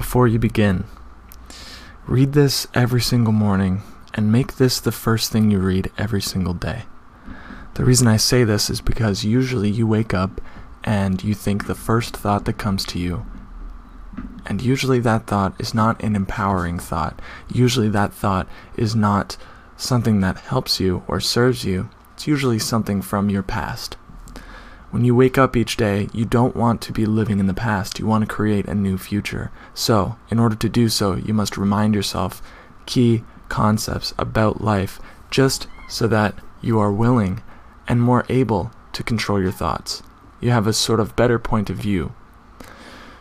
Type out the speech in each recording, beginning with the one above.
before you begin, read this every single morning and make this the first thing you read every single day. The reason I say this is because usually you wake up and you think the first thought that comes to you, and usually that thought is not an empowering thought. Usually that thought is not something that helps you or serves you. It's usually something from your past. When you wake up each day, you don't want to be living in the past. You want to create a new future. So, in order to do so, you must remind yourself key concepts about life just so that you are willing and more able to control your thoughts. You have a sort of better point of view.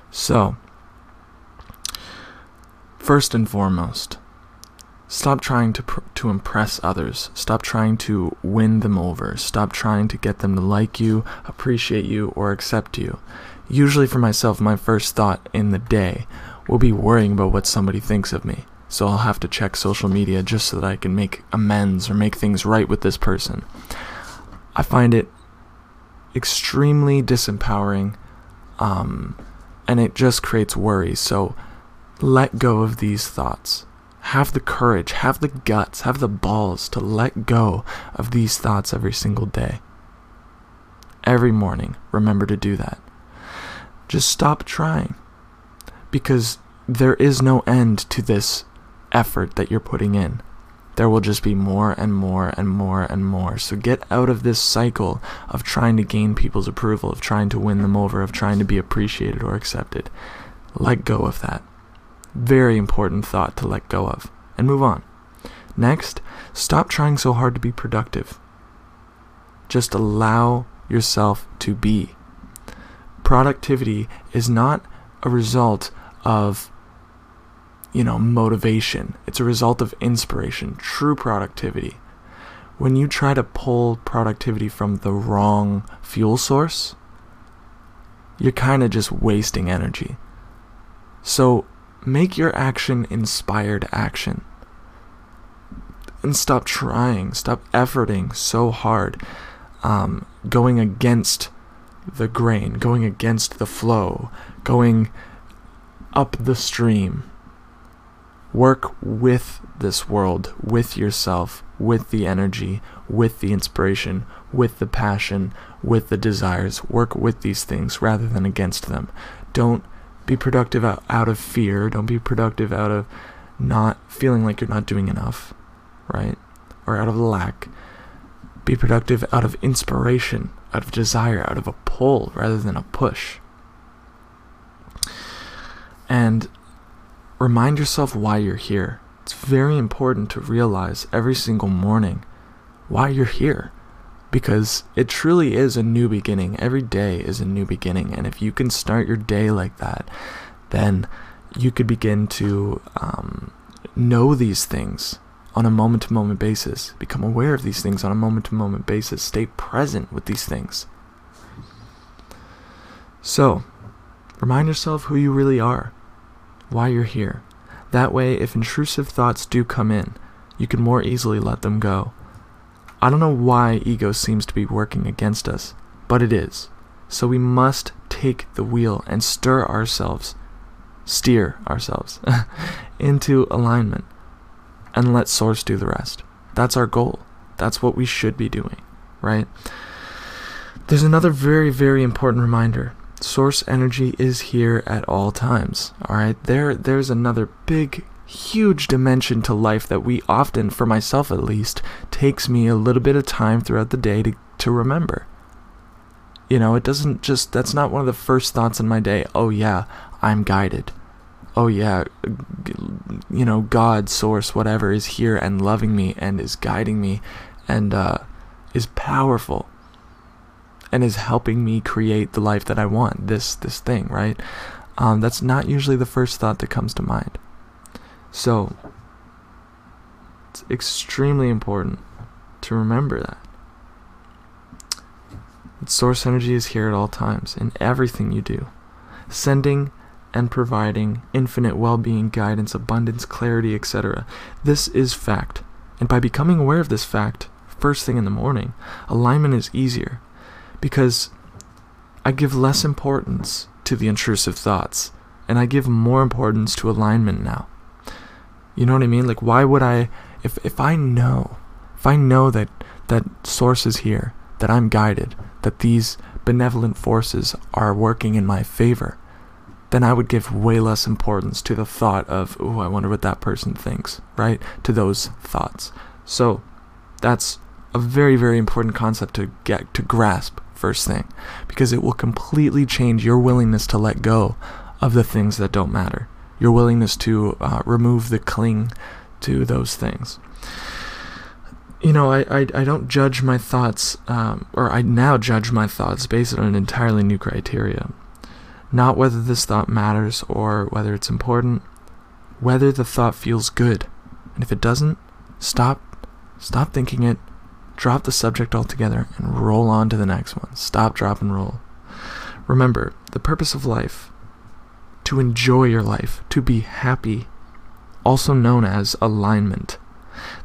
So, first and foremost, Stop trying to to impress others. Stop trying to win them over. Stop trying to get them to like you, appreciate you, or accept you. Usually for myself, my first thought in the day will be worrying about what somebody thinks of me. So I'll have to check social media just so that I can make amends or make things right with this person. I find it extremely disempowering, um, and it just creates worry. So let go of these thoughts have the courage, have the guts, have the balls to let go of these thoughts every single day. Every morning, remember to do that. Just stop trying because there is no end to this effort that you're putting in. There will just be more and more and more and more. So get out of this cycle of trying to gain people's approval, of trying to win them over, of trying to be appreciated or accepted. Let go of that. Very important thought to let go of and move on. Next, stop trying so hard to be productive. Just allow yourself to be. Productivity is not a result of you know, motivation. It's a result of inspiration, true productivity. When you try to pull productivity from the wrong fuel source, you're kind of just wasting energy. So Make your action inspired action. And stop trying, stop efforting so hard, um, going against the grain, going against the flow, going up the stream. Work with this world, with yourself, with the energy, with the inspiration, with the passion, with the desires. Work with these things rather than against them. Don't be productive out, out of fear. Don't be productive out of not feeling like you're not doing enough, right? Or out of lack. Be productive out of inspiration, out of desire, out of a pull rather than a push. And remind yourself why you're here. It's very important to realize every single morning why you're here because it truly is a new beginning. Every day is a new beginning, and if you can start your day like that, then you could begin to um, know these things on a moment to moment basis, become aware of these things on a moment to moment basis, stay present with these things. So, remind yourself who you really are, why you're here. That way, if intrusive thoughts do come in, you can more easily let them go I don't know why ego seems to be working against us, but it is. So we must take the wheel and stir ourselves, steer ourselves into alignment and let Source do the rest. That's our goal. That's what we should be doing, right? There's another very, very important reminder. Source energy is here at all times. All right, there, there's another big huge dimension to life that we often, for myself at least, takes me a little bit of time throughout the day to, to remember. You know, it doesn't just, that's not one of the first thoughts in my day. Oh, yeah, I'm guided. Oh, yeah, you know, God, source, whatever, is here and loving me and is guiding me and uh, is powerful and is helping me create the life that I want. This, this thing, right? Um, that's not usually the first thought that comes to mind. So, it's extremely important to remember that. source energy is here at all times in everything you do, sending and providing infinite well being, guidance, abundance, clarity, etc. This is fact. And by becoming aware of this fact first thing in the morning, alignment is easier because I give less importance to the intrusive thoughts and I give more importance to alignment now. You know what I mean? Like why would I if if I know if I know that that source is here, that I'm guided, that these benevolent forces are working in my favor, then I would give way less importance to the thought of, oh, I wonder what that person thinks, right? To those thoughts. So that's a very, very important concept to get to grasp first thing, because it will completely change your willingness to let go of the things that don't matter, your willingness to uh, remove the cling to those things. You know, I, I, I don't judge my thoughts, um, or I now judge my thoughts based on an entirely new criteria. Not whether this thought matters or whether it's important, whether the thought feels good. And if it doesn't, stop, stop thinking it, drop the subject altogether, and roll on to the next one. Stop, drop, and roll. Remember, the purpose of life, to enjoy your life, to be happy, also known as alignment.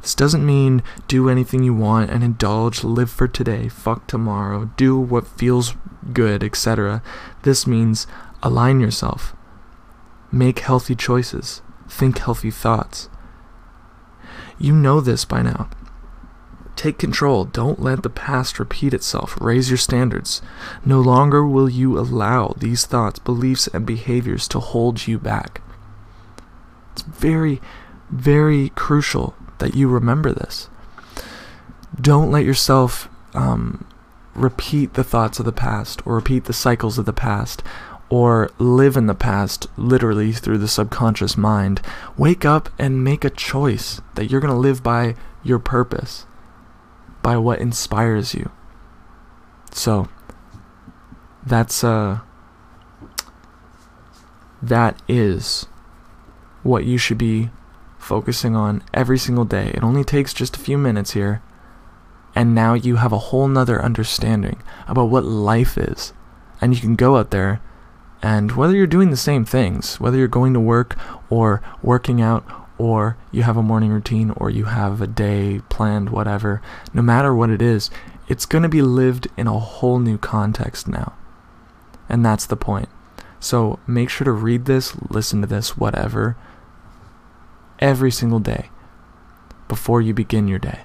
This doesn't mean do anything you want and indulge, live for today, fuck tomorrow, do what feels good, etc. This means align yourself, make healthy choices, think healthy thoughts. You know this by now. Take control. Don't let the past repeat itself. Raise your standards. No longer will you allow these thoughts, beliefs, and behaviors to hold you back. It's very, very crucial that you remember this. Don't let yourself um, repeat the thoughts of the past or repeat the cycles of the past or live in the past literally through the subconscious mind. Wake up and make a choice that you're going to live by your purpose, by what inspires you. So, that's uh that is what you should be focusing on every single day. It only takes just a few minutes here, and now you have a whole nother understanding about what life is. And you can go out there, and whether you're doing the same things, whether you're going to work or working out, or you have a morning routine, or you have a day planned, whatever, no matter what it is, it's going to be lived in a whole new context now. And that's the point. So make sure to read this, listen to this, whatever every single day before you begin your day.